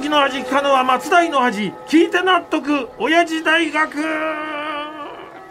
時の味聞かぬは松代の味聞いて納得親父大学。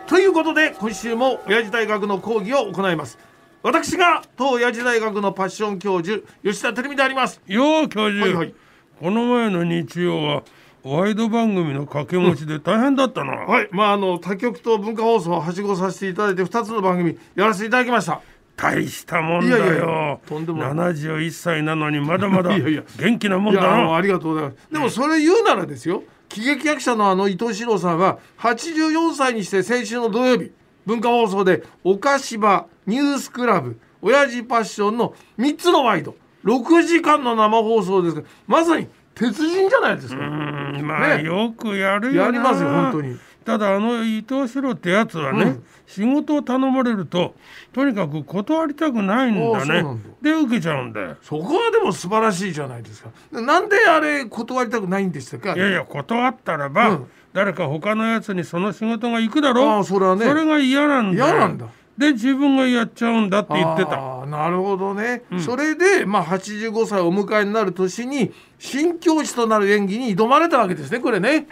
ということで今週も親父大学の講義を行います。私が当親父大学のパッション教授吉田照美であります。よう教授、はいはい。この前の日曜はワイド番組の掛け持ちで大変だったな、はい。まああの他局と文化放送をはしごさせていただいて2つの番組やらせていただきました大したもんだよ。いやいやいやとんでもない。71歳なのにまだまだ いやいや。元気なもんいやあだなのありがとうございます。でもそれ言うならですよ。喜劇役者のあの伊藤四郎さんは84歳にして先週の土曜日文化放送で「おかしば」「ニュースクラブ」「親父パッション」の3つのワイド6時間の生放送ですまさに鉄人じゃないですか。うんまあ、ね。よくやるよな。やりますよ本当にただあの伊藤四郎ってやつはね、うん。仕事を頼まれるととにかく断りたくないんだね。で受けちゃうんだよ。そこはでも素晴らしいじゃないですか。なんであれ断りたくないんでしたか。いやいや断ったらば、うん。誰か他のやつにその仕事が行くだろああそれはね。それが嫌なんだよ。嫌なんだ。で自分がやっちゃうんだって言ってた。なるほどね、それで、まあ、85歳をお迎えになる年に新境地となる演技に挑まれたわけですねこれね。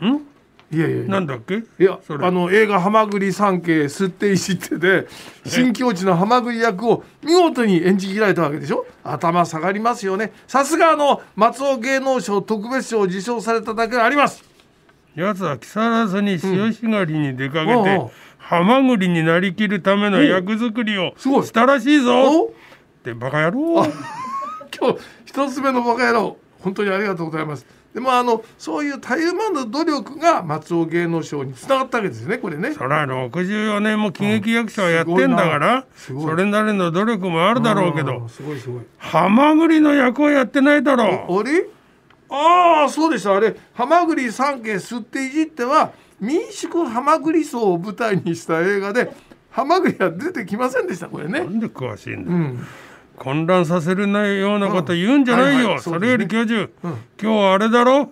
ん？いやいやなんだっけ？いやそれ。あの映画「はまぐり三景吸っていじって」で新境地のはまぐり役を見事に演じ切られたわけでしょ？頭下がりますよね。さすがあの松尾芸能賞特別賞を受賞されただけあります。奴は木更津に潮干狩りに出かけて、おうおうハマグリになりきるための役作りをすごい。したらしいぞ。お？ってバカ野郎。今日一つ目のバカ野郎本当にありがとうございます。でもあのそういうたゆまぬ努力が松尾芸能賞につながったわけですよねこれね。そら64年も喜劇役者をやってんだから、すごいなすごい。それなりの努力もあるだろうけあどーすごいすごい。ハマグリの役をやってないだろう。あれああそうでした。あれハマグリ三景吸っていじっては民宿ハマグリ荘を舞台にした映画でハマグリは出てきませんでしたこれね。なんで詳しいんだ、うん混乱させるないようなこと言うんじゃないよ、それより教授、うん。今日はあれだろ？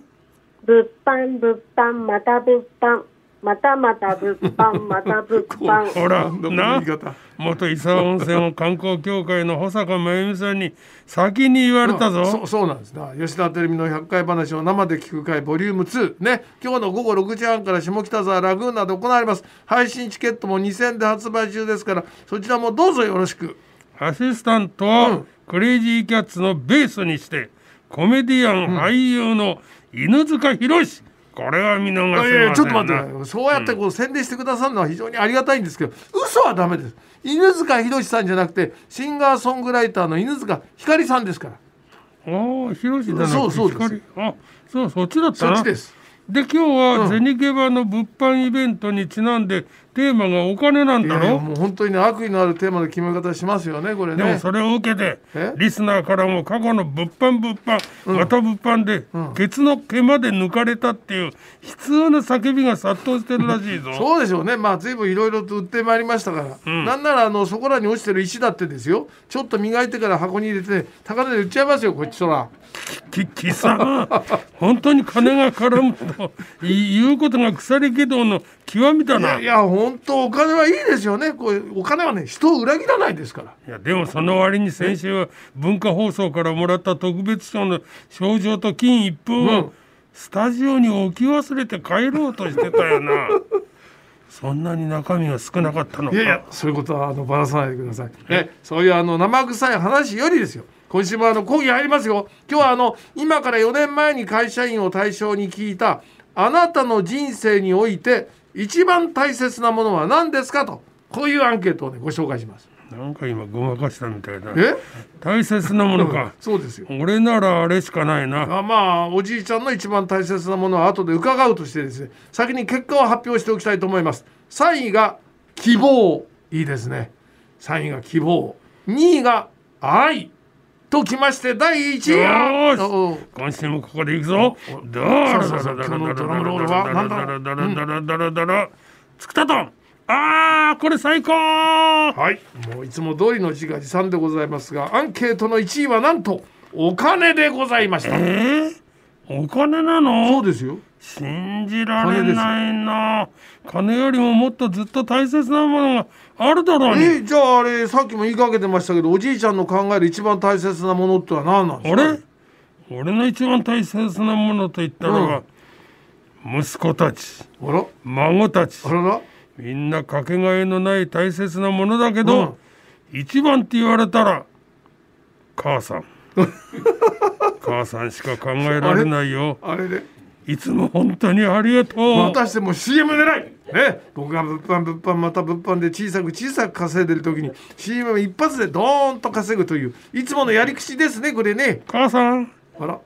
物販物販また物販。またまた物販 また物販。ほらな？元伊佐温泉を観光協会の保坂真由美さんに先に言われたぞ、そうそうなんです。な吉田照美の100回話を生で聞く会ボリューム2ね。今日の午後6時半から下北沢ラグーナで行われます。配信チケットも2000で発売中ですからそちらもどうぞよろしくアシスタントうはん。クレイジーキャッツのベースにしてコメディアン、俳優の犬塚弘これは見逃せまちょっと待ってそうやってこう宣伝してくださるのは非常にありがたいんですけど嘘はダメです。犬塚弘さんじゃなくてシンガーソングライターの犬塚ひかりさんですから。ああ広しだなそうそうです。光あそうそっちだったな。そっちです。で今日は銭ゲバの物販イベントにちなんでテーマがお金なんいだろもう本当にね悪意のあるテーマの決め方しますよねこれね。でもそれを受けてえ？リスナーからも過去の物販物販、また物販で、ケツの毛まで抜かれたっていう悲痛な叫びが殺到してるらしいぞ。そうでしょうね。まあ随分いろいろと売ってまいりましたから、なんならあのそこらに落ちてる石だってですよ。ちょっと磨いてから箱に入れて高値で売っちゃいますよこっちとら。き貴様。本当に金が絡むとい言うことが腐り気道の極みだな。いいやいや本当お金はいいですよねこうお金はね人を裏切らないですからやでもその割に先週は文化放送からもらった特別賞の賞状と金一封うんをスタジオに置き忘れて帰ろうとしてたよな。そんなに中身が少なかったのか。いやいやそういうことはあのばらさないでください。えそういうあの生臭い話よりですよ。今週もあの講義入りますよ。今日はあの今から4年前に会社員を対象に聞いたあなたの人生において一番大切なものは何ですかとこういうアンケートをねご紹介します。なんか今ごまかしたみたいだ。え？大切なものか。そうですよ。俺ならあれしかないな。あまあおじいちゃんの一番大切なものは後で伺うとしてですね先に結果を発表しておきたいと思います3位が希望いいですね3位が希望2位が愛ときまして第1位今週もここで行くぞ。だらそうそうそう今日のドラムロールは何だ？ろうだ？らだ？らだ？らだ？らだ？ら。つくたとん。あーこれ最高。はいもういつも通りの自画自賛でございますがアンケートの1位はなんとお金でございましたえー、お金なそのうですよ。信じられないな。金よりももっとずっと大切なものがあるだろうに。えじゃああれさっきも言いかけてましたけどおじいちゃんの考える一番大切なものってのは何なんですか？あれ？俺の一番大切なものと言ったらば、息子たち。孫たち。みんなかけがえのない大切なものだけど、一番って言われたら母さん 母さんしか考えられないよ。あれで。いつも本当にありがとう。またしても CM 狙い。ね。僕が物販物販また物販で小さく小さく稼いでる時に CM 一発でドーンと稼ぐといういつものやり口ですねこれね。母さん。あら。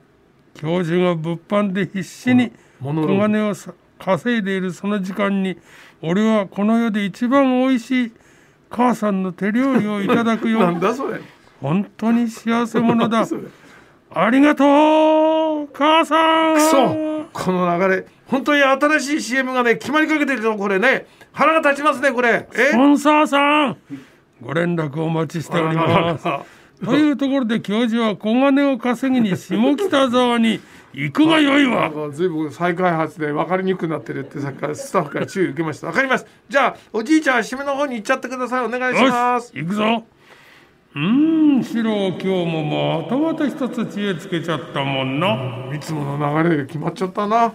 教授が物販で必死に物小金をさ稼いでいるその時間に俺はこの世で一番おいしい母さんの手料理をいただく なんよだそれ。本当に幸せ者だありがとう母さん。くそこの流れ本当に新しい CM がね決まりかけてるぞこれね。腹が立ちますねこれ。え？スポンサーさんご連絡お待ちしております。あというところで教授は小金を稼ぎに下北沢に 行くがよいわ。随分再開発で分かりにくくなってるってさっきからスタッフから注意受けました。分かりますじゃあおじいちゃんは締めの方に行っちゃってください。お願いします。行くぞうんシロ今日もまたまた一つ知恵つけちゃったもんな。いつもの流れで決まっちゃったな。